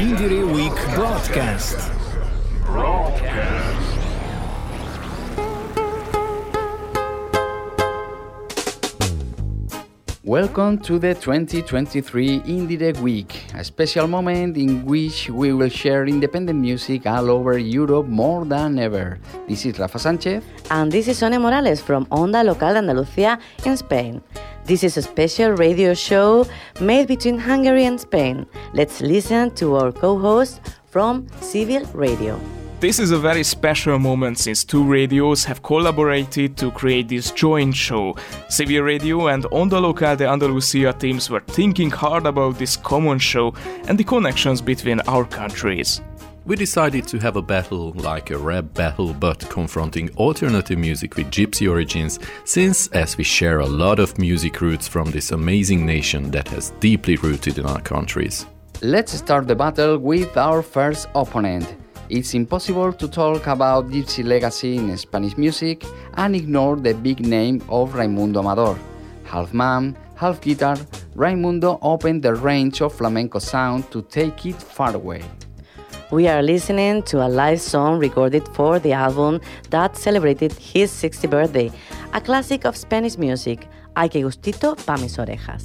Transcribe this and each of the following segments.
Indie Week broadcast. Welcome to the 2023 Indie Week, a special moment in which we will share independent music all over Europe more than ever. This is Rafa Sanchez. And this is Sonia Morales from Onda Local de Andalucía in Spain. This is a special radio show made between Hungary and Spain. Let's listen to our co host from Civil Radio. This is a very special moment since two radios have collaborated to create this joint show. Civil Radio and Onda Local de Andalucía teams were thinking hard about this common show and the connections between our countries. We decided to have a battle like a rap battle but confronting alternative music with gypsy origins, since as we share a lot of music roots from this amazing nation that has deeply rooted in our countries. Let's start the battle with our first opponent. It's impossible to talk about Gypsy legacy in Spanish music and ignore the big name of Raimundo Amador. Half man, half guitar, Raimundo opened the range of flamenco sound to take it far away. We are listening to a live song recorded for the album that celebrated his 60th birthday, a classic of Spanish music, Ay que gustito pa mis orejas.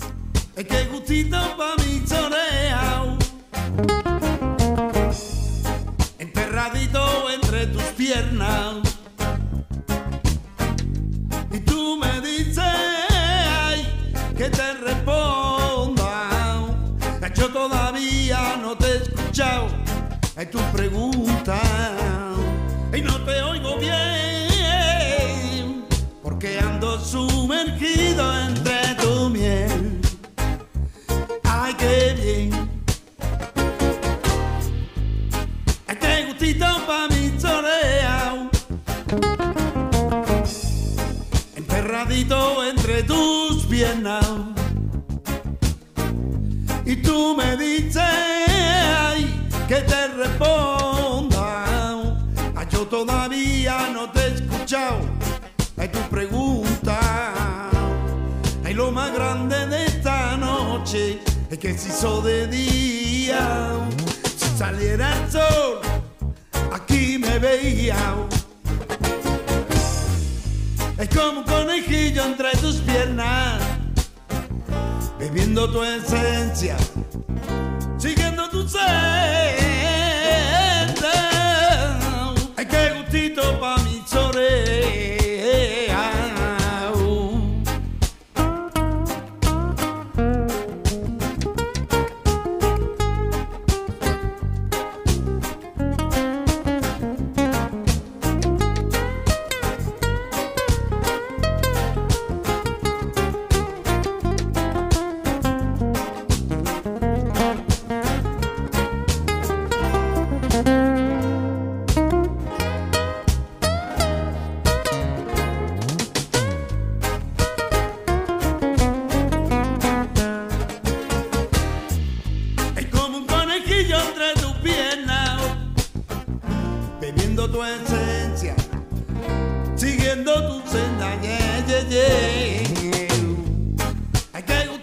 Que gustito pa mis orejas. Entre tus piernas. Ay, tu pregunta. Es que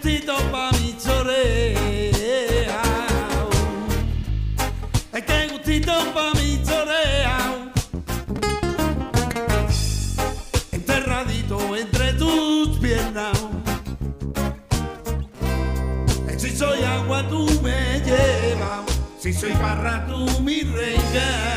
Gustito pa' mis orejas. Ay, qué gustito pa' mis orejas. Enterradito entre tus piernas. Si soy agua tú me llevas, si soy barra tú mi reina.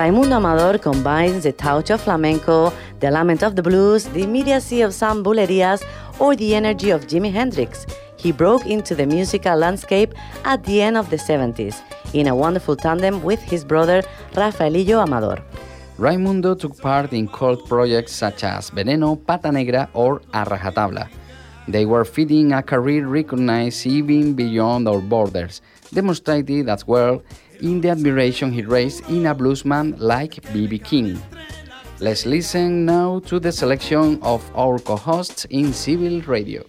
Raimundo Amador combines the touch of flamenco, the lament of the blues, the immediacy of some bulerías, or the energy of Jimi Hendrix. He broke into the musical landscape at the end of the 70s. in a wonderful tandem with his brother Rafaelillo Amador. Raimundo took part in cult projects such as Veneno, Pata Negra, or A Rajatabla. They were feeding a career recognized even beyond our borders, demonstrated as well in the admiration he raised in a bluesman like B.B. King. Let's listen now to the selection of our co hosts in Civil Radio.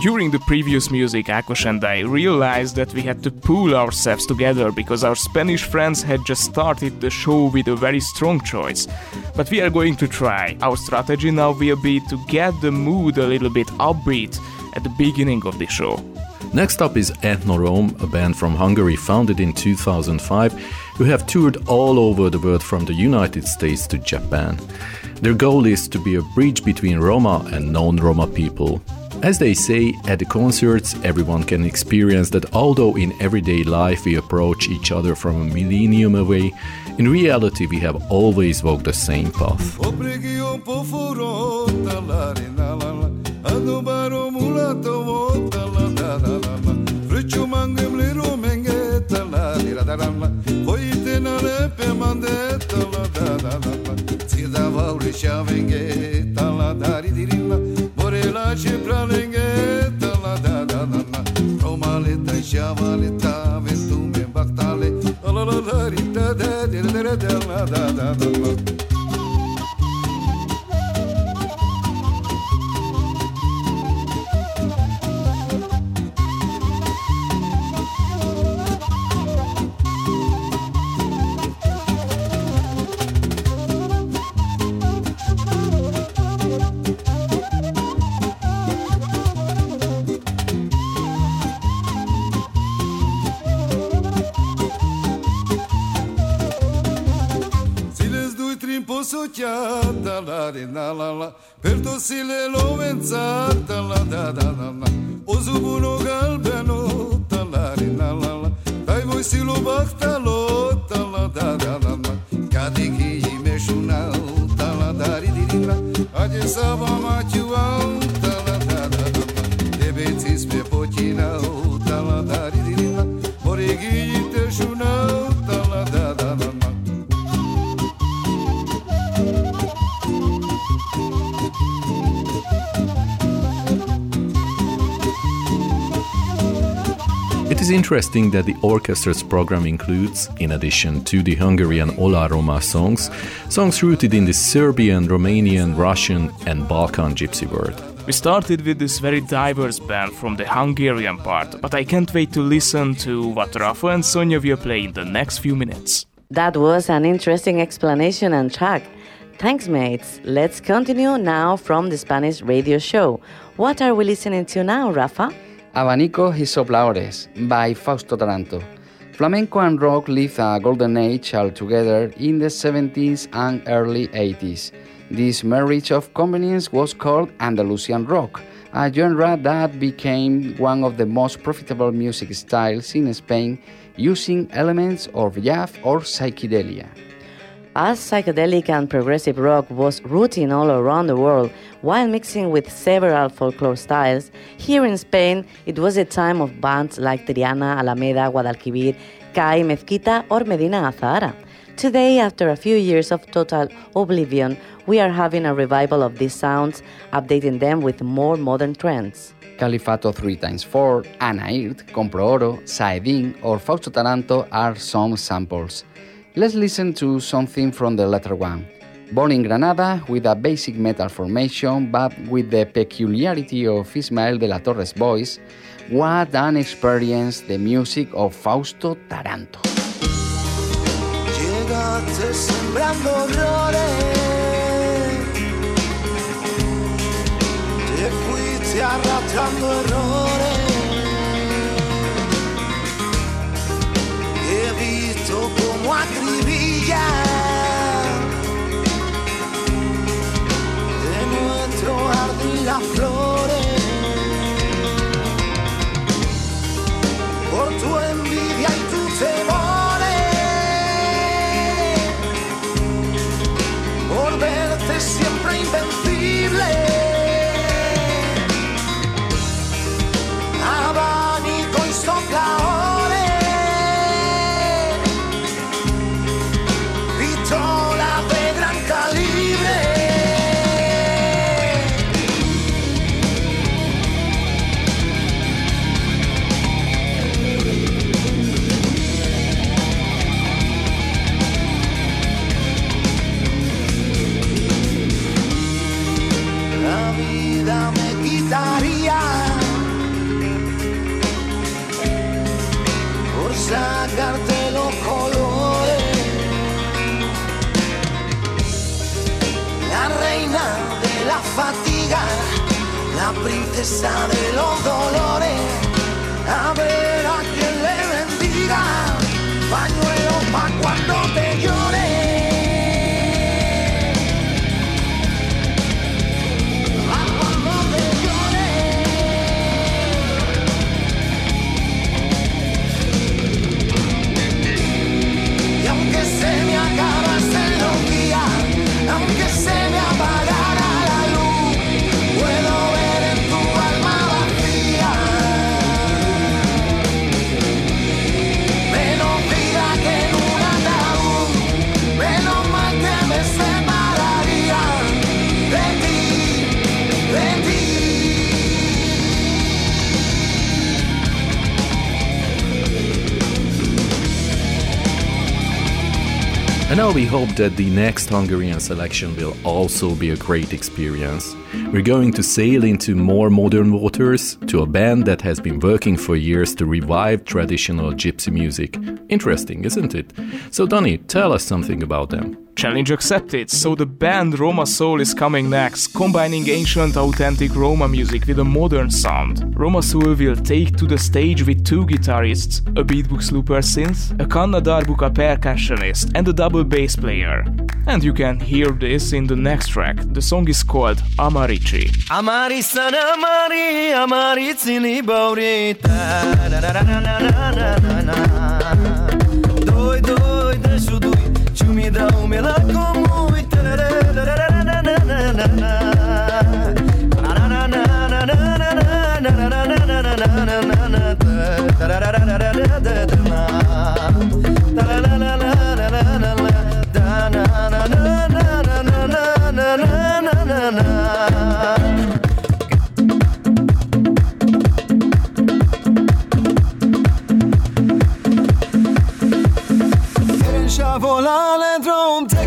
During the previous music, Akos and I realized that we had to pull ourselves together because our Spanish friends had just started the show with a very strong choice. But we are going to try. Our strategy now will be to get the mood a little bit upbeat at the beginning of the show. Next up is Ethnorome, a band from Hungary founded in 2005 who have toured all over the world from the United States to Japan. Their goal is to be a bridge between Roma and non Roma people. As they say, at the concerts, everyone can experience that although in everyday life we approach each other from a millennium away, in reality we have always walked the same path. Pralenghetta la da da da da Romaletta sciavaletta ventume battale la la la la da da da da da da da da succhiata la di la la. Per tossile lo venzata la da da da la o subuno galbeno la di la la. Dai voi si lo bacta lo la da da da la cadi chi gli meshuna la da di di la sava interesting that the orchestra's program includes, in addition to the Hungarian Oláh Roma songs, songs rooted in the Serbian, Romanian, Russian, and Balkan gypsy world. We started with this very diverse band from the Hungarian part, but I can't wait to listen to what Rafa and Sonia will play in the next few minutes. That was an interesting explanation and track. Thanks, mates. Let's continue now from the Spanish radio show. What are we listening to now, Rafa? Abanicos y Sopladores by Fausto Taranto. Flamenco and rock lived a golden age altogether in the 70s and early 80s. This marriage of convenience was called Andalusian rock, a genre that became one of the most profitable music styles in Spain, using elements of jazz or psychedelia. As psychedelic and progressive rock was routine all around the world while mixing with several folklore styles, here in Spain it was a time of bands like Triana, Alameda, Guadalquivir, Cai, Mezquita, or Medina Azahara. Today, after a few years of total oblivion, we are having a revival of these sounds, updating them with more modern trends. Califato 3x4, Anaírt, Compro Oro, Saedin, or Fausto Taranto are some samples. Let's listen to something from the latter one. Born in Granada with a basic metal formation but with the peculiarity of Ismael de la Torre's voice, what an experience the music of Fausto Taranto. Llegaste sembrando te fuiste arrastrando errores. acribillar. Now we hope that the next Hungarian selection will also be a great experience. We're going to sail into more modern waters to a band that has been working for years to revive traditional gypsy music. Interesting, isn't it? So, Donny, tell us something about them. Challenge accepted, so the band Roma Soul is coming next, combining ancient authentic Roma music with a modern sound. Roma Soul will take to the stage with two guitarists, a beatbox looper synth, a Kanna Darbuka percussionist, and a double bass player. And you can hear this in the next track. The song is called Amarici. Amari amari amari da un milagro muy da da all and throw.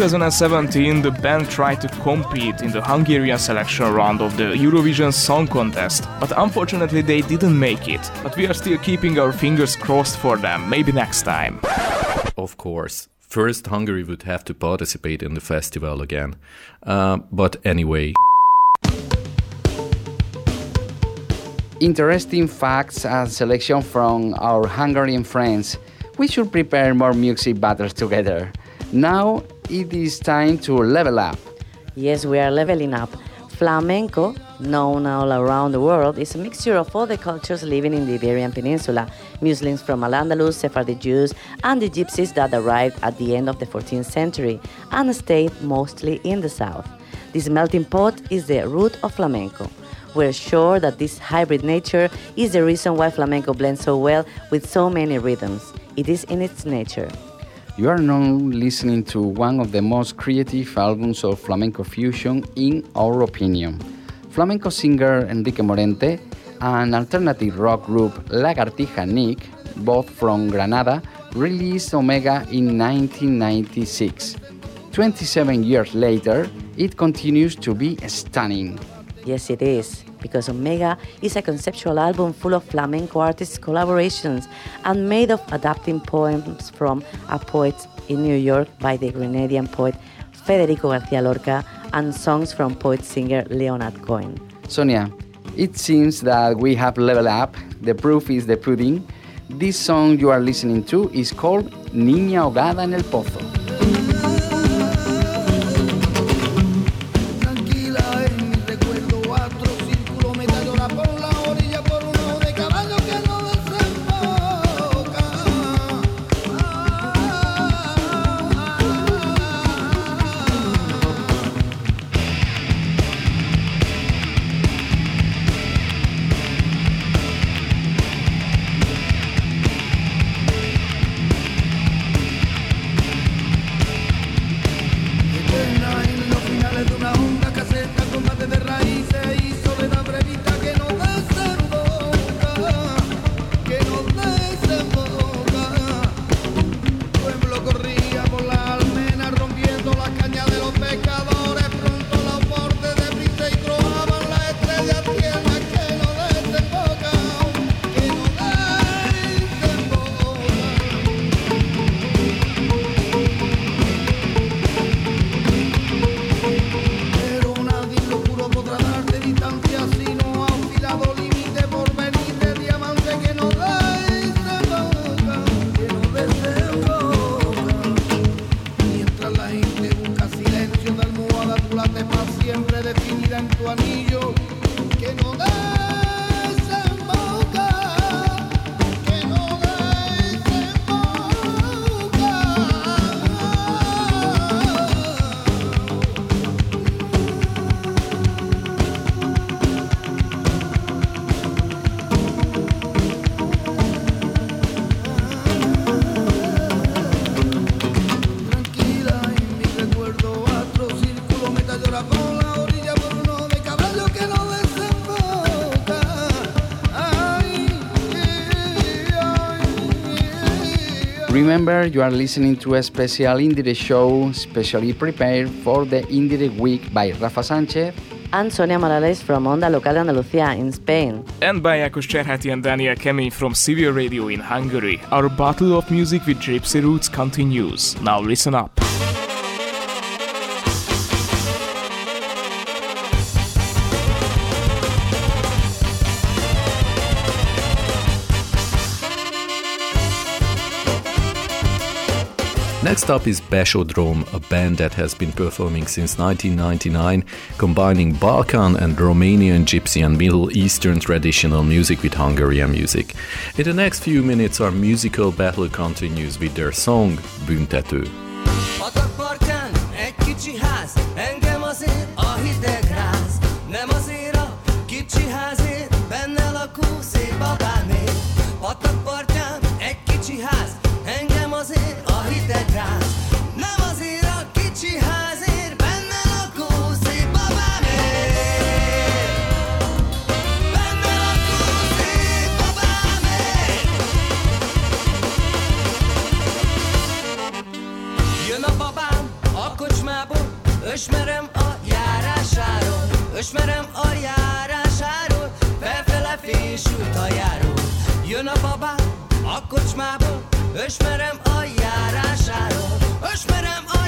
2017, the band tried to compete in the Hungarian selection round of the Eurovision Song Contest, but unfortunately they didn't make it. But we are still keeping our fingers crossed for them, maybe next time. Of course. First, Hungary would have to participate in the festival again. Uh, but anyway, Interesting facts and selection from our Hungarian friends. We should prepare more music battles together. Now it is time to level up. Yes, we are leveling up. Flamenco, known all around the world, is a mixture of all the cultures living in the Iberian Peninsula Muslims from Al Andalus, Sephardi Jews, and the Gypsies that arrived at the end of the 14th century and stayed mostly in the south. This melting pot is the root of flamenco. We're sure that this hybrid nature is the reason why flamenco blends so well with so many rhythms. It is in its nature. You are now listening to one of the most creative albums of flamenco fusion, in our opinion. Flamenco singer Enrique Morente and alternative rock group Lagartija Nick, both from Granada, released Omega in 1996. 27 years later, it continues to be stunning. Yes, it is, because Omega is a conceptual album full of flamenco artists' collaborations and made of adapting poems from a poet in New York by the Grenadian poet Federico Garcia Lorca and songs from poet singer Leonard Cohen. Sonia, it seems that we have leveled up. The proof is the pudding. This song you are listening to is called Niña ahogada en el pozo. Remember, you are listening to a special Indie show, specially prepared for the Indie Week by Rafa Sanchez And Sonia Morales from Onda Local de Andalucía in Spain. And by Akos Cserhati and Daniel Kemény from Civil Radio in Hungary. Our battle of music with Gypsy Roots continues. Now listen up. Next up is Beshodrom, a band that has been performing since 1999, combining Balkan and Romanian gypsy and Middle Eastern traditional music with Hungarian music. In the next few minutes, our musical battle continues with their song Büntető. Ösmerem a járásáról, felfele fésült a járó. Jön a babám a kocsmából, ösmerem a járásáról, ösmerem a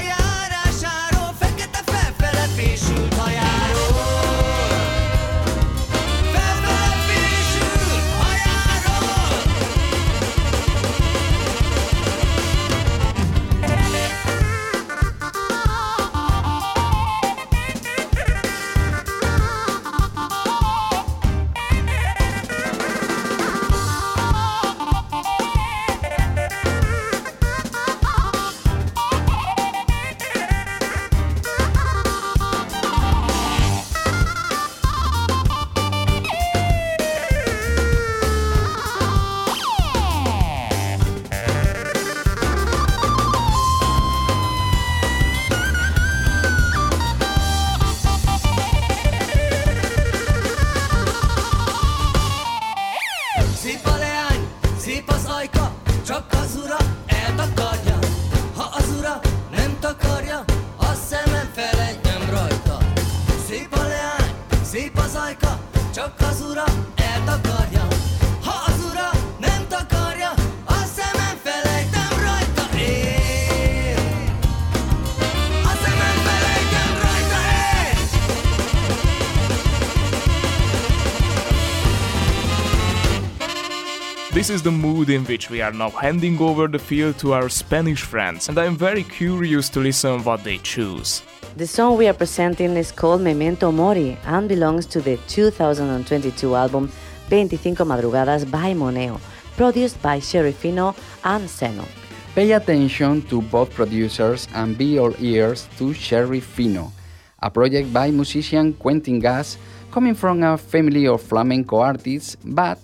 This is the mood in which we are now handing over the field to our Spanish friends, and I am very curious to listen what they choose. The song we are presenting is called Memento Mori and belongs to the 2022 album 25 Madrugadas by Moneo, produced by Sherry Fino and Seno. Pay attention to both producers and be all ears to Sherry Fino, a project by musician Quentin Gas coming from a family of flamenco artists but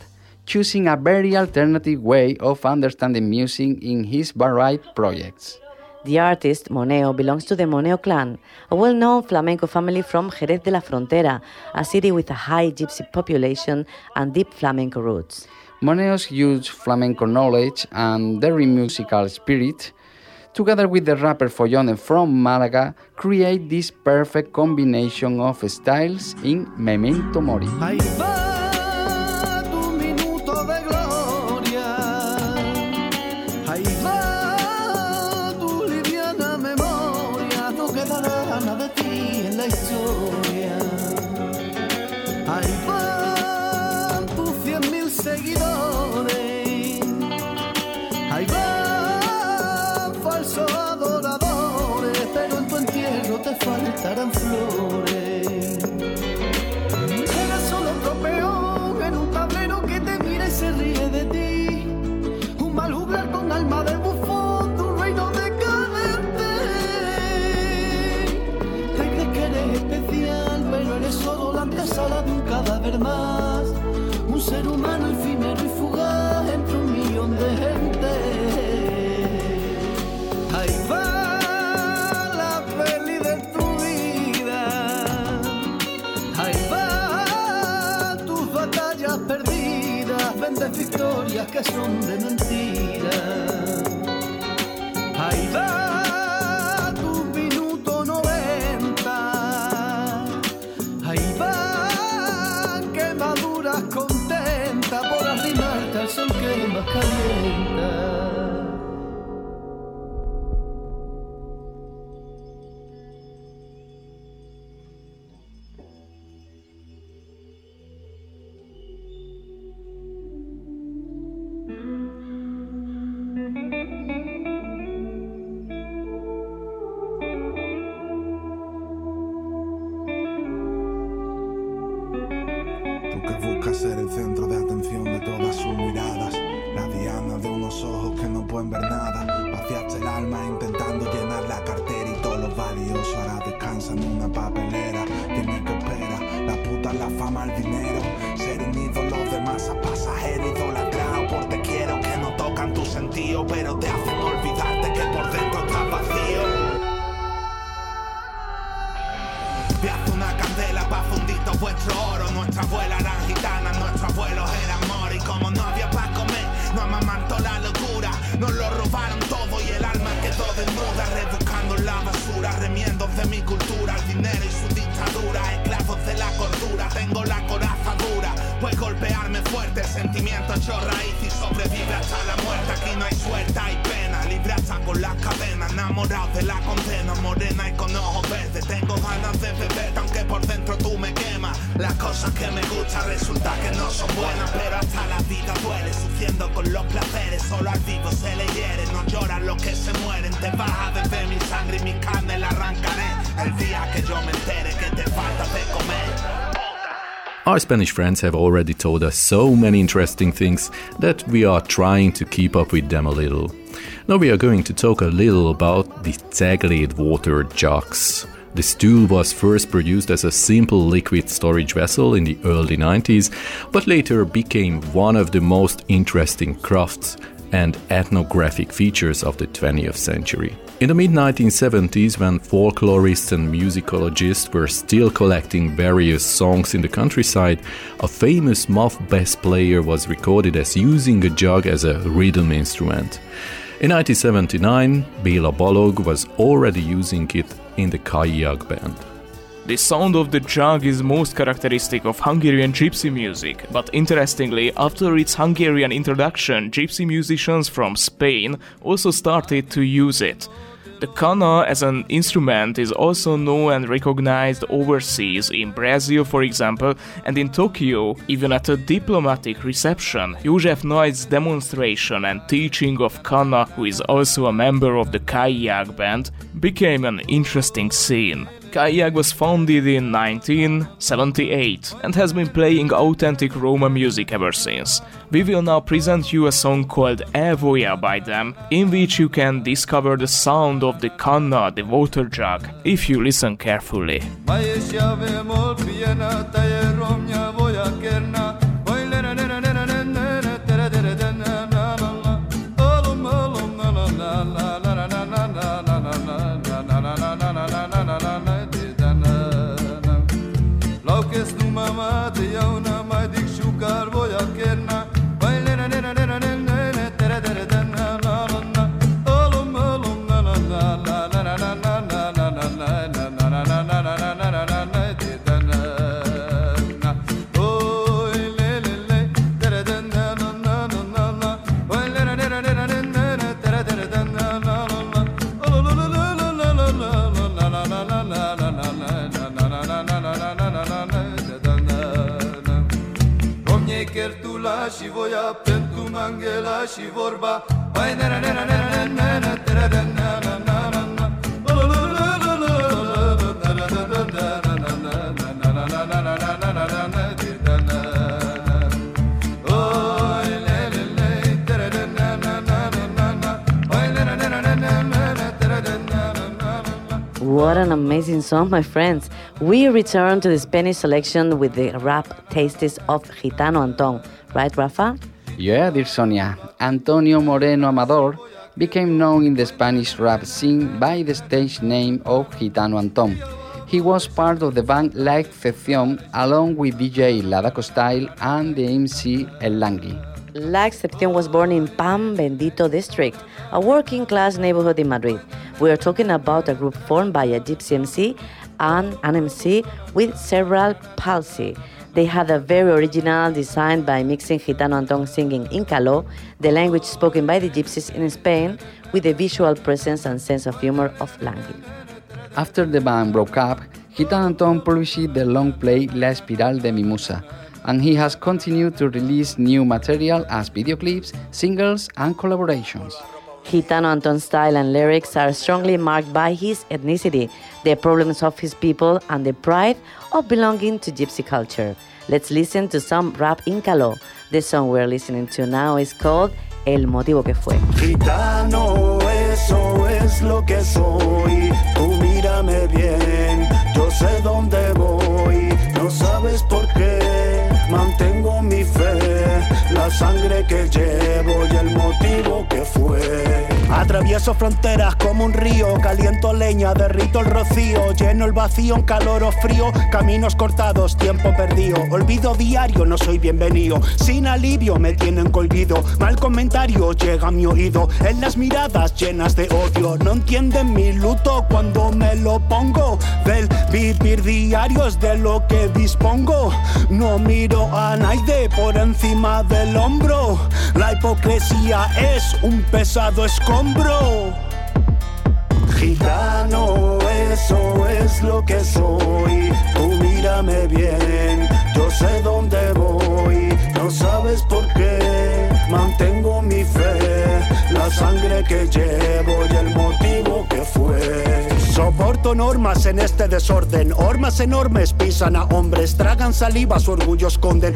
choosing a very alternative way of understanding music in his varied projects. The artist, Moneo, belongs to the Moneo clan, a well known flamenco family from Jerez de la Frontera, a city with a high gypsy population and deep flamenco roots. Moneo's huge flamenco knowledge and very musical spirit, together with the rapper Foyone from Malaga, create this perfect combination of styles in Memento Mori. Pero hasta la vida duele. Sufriendo con los placeres, solo al vivo se le hiere. No lloran los que se mueren. Te mi sangre y mi carne la arrancaré. El día que yo me entere que te falta de comer. Our Spanish friends have already told us so many interesting things that we are trying to keep up with them a little. Now we are going to talk a little about the Zaglid water jugs. The stool was first produced as a simple liquid storage vessel in the early 90s, but later became one of the most interesting crafts and ethnographic features of the 20th century. In the mid 1970s, when folklorists and musicologists were still collecting various songs in the countryside, a famous muff bass player was recorded as using a jug as a rhythm instrument. In 1979, Béla Balog was already using it in the Kalyi Jag band. The sound of the jug is most characteristic of Hungarian gypsy music, but interestingly, after its Hungarian introduction, gypsy musicians from Spain also started to use it. The kanna as an instrument is also known and recognized overseas, in Brazil, for example, and in Tokyo, even at a diplomatic reception. József Nagy's demonstration and teaching of kanna, who is also a member of the Kalyi Jag band, became an interesting scene. Kalyi Jag was founded in 1978 and has been playing authentic Roma music ever since. We will now present you a song called Evoya by them, in which you can discover the sound of the kanna, the water jug, if you listen carefully. Și voia pentru și vorba nena What an amazing song, my friends. We return to the Spanish selection with the rap tastes of Gitano Anton. Right, Rafa? Yeah, dear Sonia. Antonio Moreno Amador became known in the Spanish rap scene by the stage name of Gitano Anton. He was part of the band La Excepción along with DJ Ladaco Style and the MC El Langui. La Excepción was born in Pan Bendito district, a working class neighborhood in Madrid. We are talking about a group formed by a gypsy MC and an MC with cerebral palsy. They had a very original design by mixing Gitano Anton singing in Caló, the language spoken by the gypsies in Spain, with the visual presence and sense of humor of Langui. After the band broke up, Gitano Anton published the long play La Espiral de mi Musa, and he has continued to release new material as video clips, singles, and collaborations. Gitano Anton's style and lyrics are strongly marked by his ethnicity, the problems of his people, and the pride of belonging to gypsy culture. Let's listen to some rap in Caló. The song we're listening to now is called El Motivo que Fue. Gitano, eso es lo que soy. Tú mírame bien, yo sé dónde voy. No sabes por qué, mantengo mi fe. La sangre que llevo y el motivo que fue. Atravieso fronteras como un río, caliento leña, derrito el rocío, lleno el vacío en calor o frío, caminos cortados, tiempo perdido, olvido diario, no soy bienvenido, sin alivio me tienen colguido, mal comentario llega a mi oído, en las miradas llenas de odio, no entienden mi luto cuando me lo pongo, del vivir diario es de lo que dispongo, no miro a nadie por encima del hombro, la hipocresía es un pesado escombro. Gitano, eso es lo que soy. Tú mírame bien, yo sé dónde voy. No sabes por qué, mantengo mi fe. La sangre que llevo y el motivo que fue. Soporto normas en este desorden. Hormas enormes pisan a hombres, tragan saliva, su orgullo esconden.